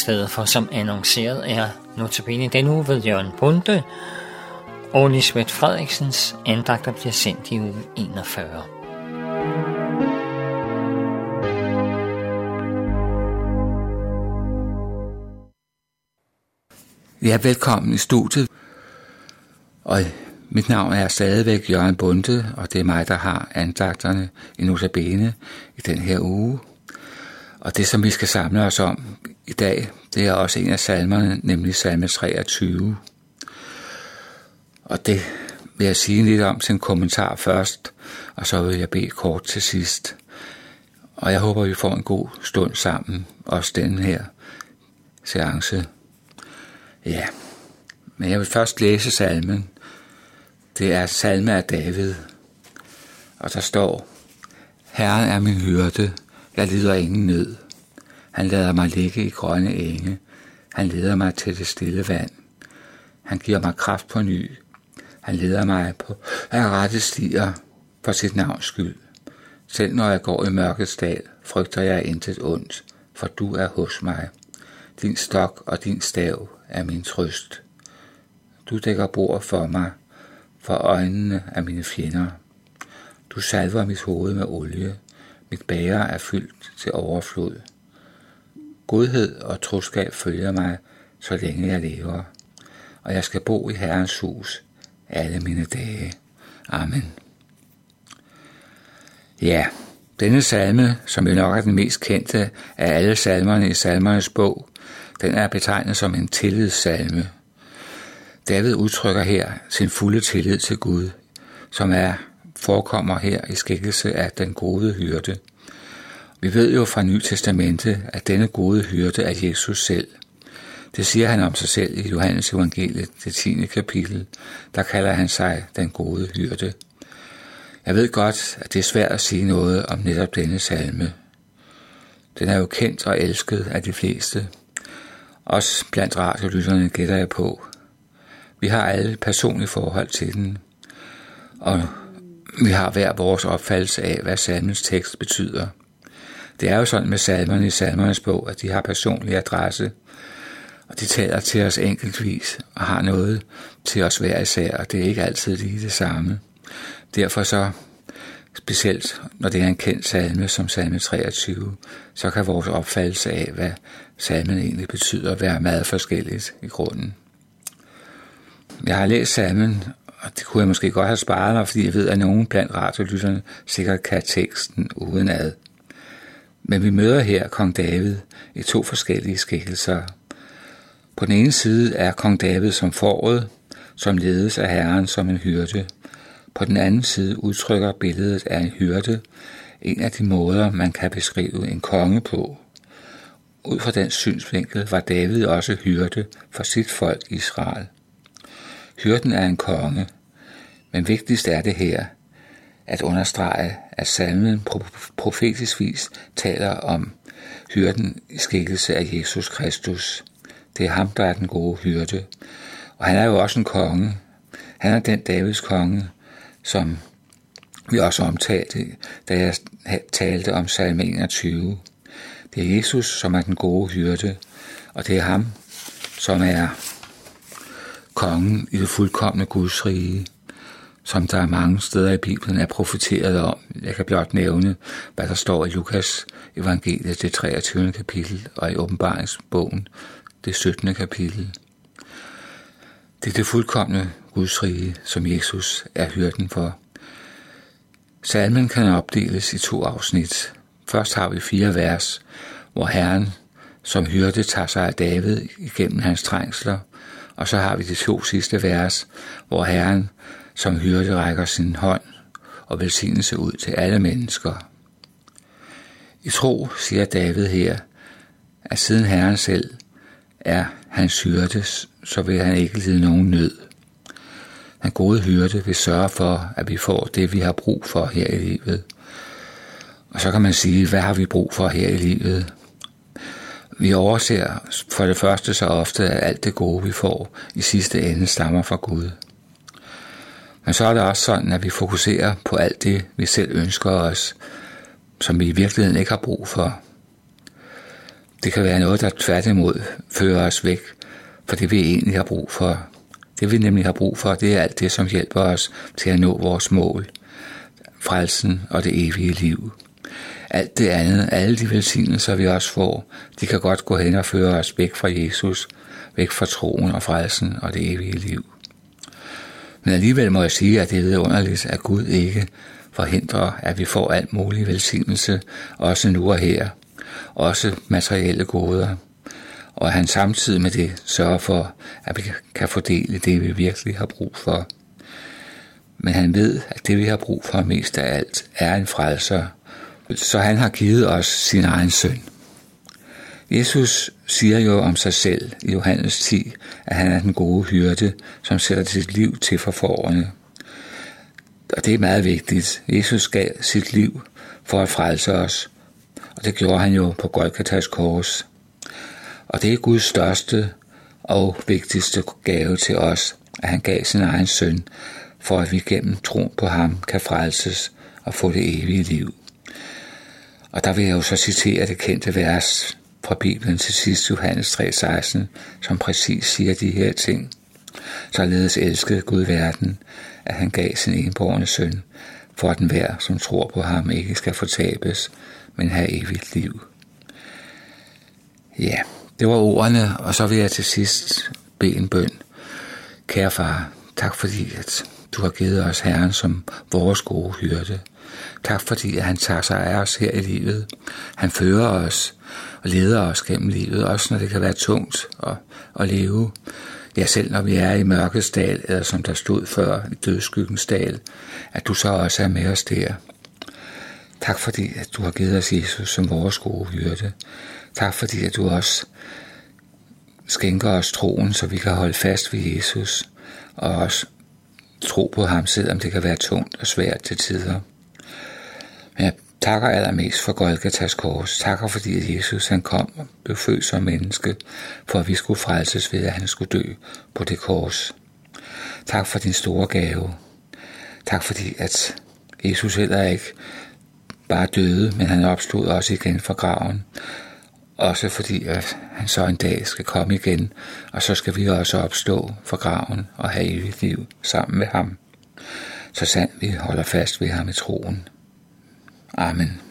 stedet for som annonceret er notabene den uge ved Jørgen Bunde, og Lisbeth Frederiksens andagter bliver sendt i uge 41. Ja, velkommen i studiet. Og mit navn er stadigvæk Jørgen Bunde, og det er mig, der har andagterne i Notabene i den her uge. Og det, som vi skal samle os om i dag, det er også en af salmerne, nemlig salme 23. Og det vil jeg sige lidt om til en kommentar først, og så vil jeg bede kort til sidst. Og jeg håber, vi får en god stund sammen, også den her seance. Ja, men jeg vil først læse salmen. Det er salme af David, og der står, Herren er min hyrde, jeg lider ingen nød. Han lader mig ligge i grønne enge. Han leder mig til det stille vand. Han giver mig kraft på ny. Han leder mig på at rette stier for sit navns skyld. Selv når jeg går i mørkets dal, frygter jeg intet ondt, for du er hos mig. Din stok og din stav er min trøst. Du dækker bord for mig, for øjnene af mine fjender. Du salver mit hoved med olie, mit bære er fyldt til overflod. Godhed og troskab følger mig, så længe jeg lever, og jeg skal bo i Herrens hus alle mine dage. Amen. Ja, denne salme, som jo nok er den mest kendte af alle salmerne i salmernes bog, den er betegnet som en tillidssalme. David udtrykker her sin fulde tillid til Gud, som er forekommer her i skikkelse af den gode hyrde. Vi ved jo fra Ny Testamente, at denne gode hyrde er Jesus selv. Det siger han om sig selv i Johannes evangeliet, det 10. kapitel. Der kalder han sig den gode hyrde. Jeg ved godt, at det er svært at sige noget om netop denne salme. Den er jo kendt og elsket af de fleste. Også blandt radiolytterne gætter jeg på. Vi har alle personlige forhold til den, og vi har hver vores opfattelse af, hvad salmens tekst betyder. Det er jo sådan med salmerne i salmernes bog, at de har personlig adresse, og de taler til os enkeltvis og har noget til os hver især, og det er ikke altid lige det samme. Derfor så, specielt når det er en kendt salme som salme 23, så kan vores opfattelse af, hvad salmen egentlig betyder, være meget forskelligt i grunden. Jeg har læst salmen, og det kunne jeg måske godt have sparet mig, fordi jeg ved, at nogen blandt radiolytterne sikkert kan teksten uden ad. Men vi møder her kong David i to forskellige skikkelser. På den ene side er kong David som foråret, som ledes af Herren som en hyrde. På den anden side udtrykker billedet af en hyrde en af de måder, man kan beskrive en konge på. Ud fra den synsvinkel var David også hyrde for sit folk Israel. Hyrden er en konge, men vigtigst er det her at understrege, at salmen profetisk vis taler om hyrden i skikkelse af Jesus Kristus. Det er ham, der er den gode hyrde. Og han er jo også en konge. Han er den Davids konge, som vi også omtalte, da jeg talte om salme 21. Det er Jesus, som er den gode hyrde, og det er ham, som er kongen i det fuldkommende Guds rige, som der er mange steder i Bibelen er profeteret om. Jeg kan blot nævne, hvad der står i Lukas evangeliet, det 23. kapitel, og i åbenbaringsbogen, det 17. kapitel. Det er det fuldkommende Guds rige, som Jesus er hyrden for. Salmen kan opdeles i to afsnit. Først har vi fire vers, hvor Herren som hyrde tager sig af David igennem hans trængsler, og så har vi de to sidste vers, hvor Herren som hyrde rækker sin hånd og velsignelse ud til alle mennesker. I tro siger David her, at siden Herren selv er hans hyrde, så vil han ikke lide nogen nød. Den gode hyrde vil sørge for, at vi får det, vi har brug for her i livet. Og så kan man sige, hvad har vi brug for her i livet? Vi overser for det første så ofte, at alt det gode, vi får, i sidste ende stammer fra Gud. Men så er det også sådan, at vi fokuserer på alt det, vi selv ønsker os, som vi i virkeligheden ikke har brug for. Det kan være noget, der tværtimod fører os væk fra det, vi egentlig har brug for. Det vi nemlig har brug for, det er alt det, som hjælper os til at nå vores mål. Frelsen og det evige liv. Alt det andet, alle de velsignelser, vi også får, de kan godt gå hen og føre os væk fra Jesus, væk fra troen og frelsen og det evige liv. Men alligevel må jeg sige, at det er underligt, at Gud ikke forhindrer, at vi får alt mulig velsignelse, også nu og her, også materielle goder, og at han samtidig med det sørger for, at vi kan fordele det, vi virkelig har brug for. Men han ved, at det, vi har brug for mest af alt, er en frelser, så han har givet os sin egen søn. Jesus siger jo om sig selv i Johannes 10, at han er den gode hyrde, som sætter sit liv til for forårene. Og det er meget vigtigt. Jesus gav sit liv for at frelse os, og det gjorde han jo på Golgatas kors. Og det er Guds største og vigtigste gave til os, at han gav sin egen søn, for at vi gennem troen på ham kan frelses og få det evige liv. Og der vil jeg jo så citere det kendte vers fra Bibelen til sidst, Johannes 3,16, som præcis siger de her ting. Således elskede Gud verden, at han gav sin enborgne søn, for at den hver, som tror på ham, ikke skal fortabes, men have evigt liv. Ja, det var ordene, og så vil jeg til sidst bede en bøn. Kære far, tak fordi, at du har givet os Herren som vores gode hyrde. Tak fordi, at han tager sig af os her i livet. Han fører os og leder os gennem livet, også når det kan være tungt at, at leve. Ja, selv når vi er i mørkets dal, eller som der stod før, i dødskyggens dal, at du så også er med os der. Tak fordi, at du har givet os Jesus som vores gode hyrde. Tak fordi, at du også skænker os troen, så vi kan holde fast ved Jesus, og også tro på ham, selvom det kan være tungt og svært til tider. Takker allermest for Golgatas kors. Takker fordi, at Jesus han kom og blev født som menneske, for at vi skulle frelses ved, at han skulle dø på det kors. Tak for din store gave. Tak fordi, at Jesus heller ikke bare døde, men han opstod også igen fra graven. Også fordi, at han så en dag skal komme igen, og så skal vi også opstå fra graven og have evigt liv sammen med ham. Så sandt vi holder fast ved ham i troen. Amen.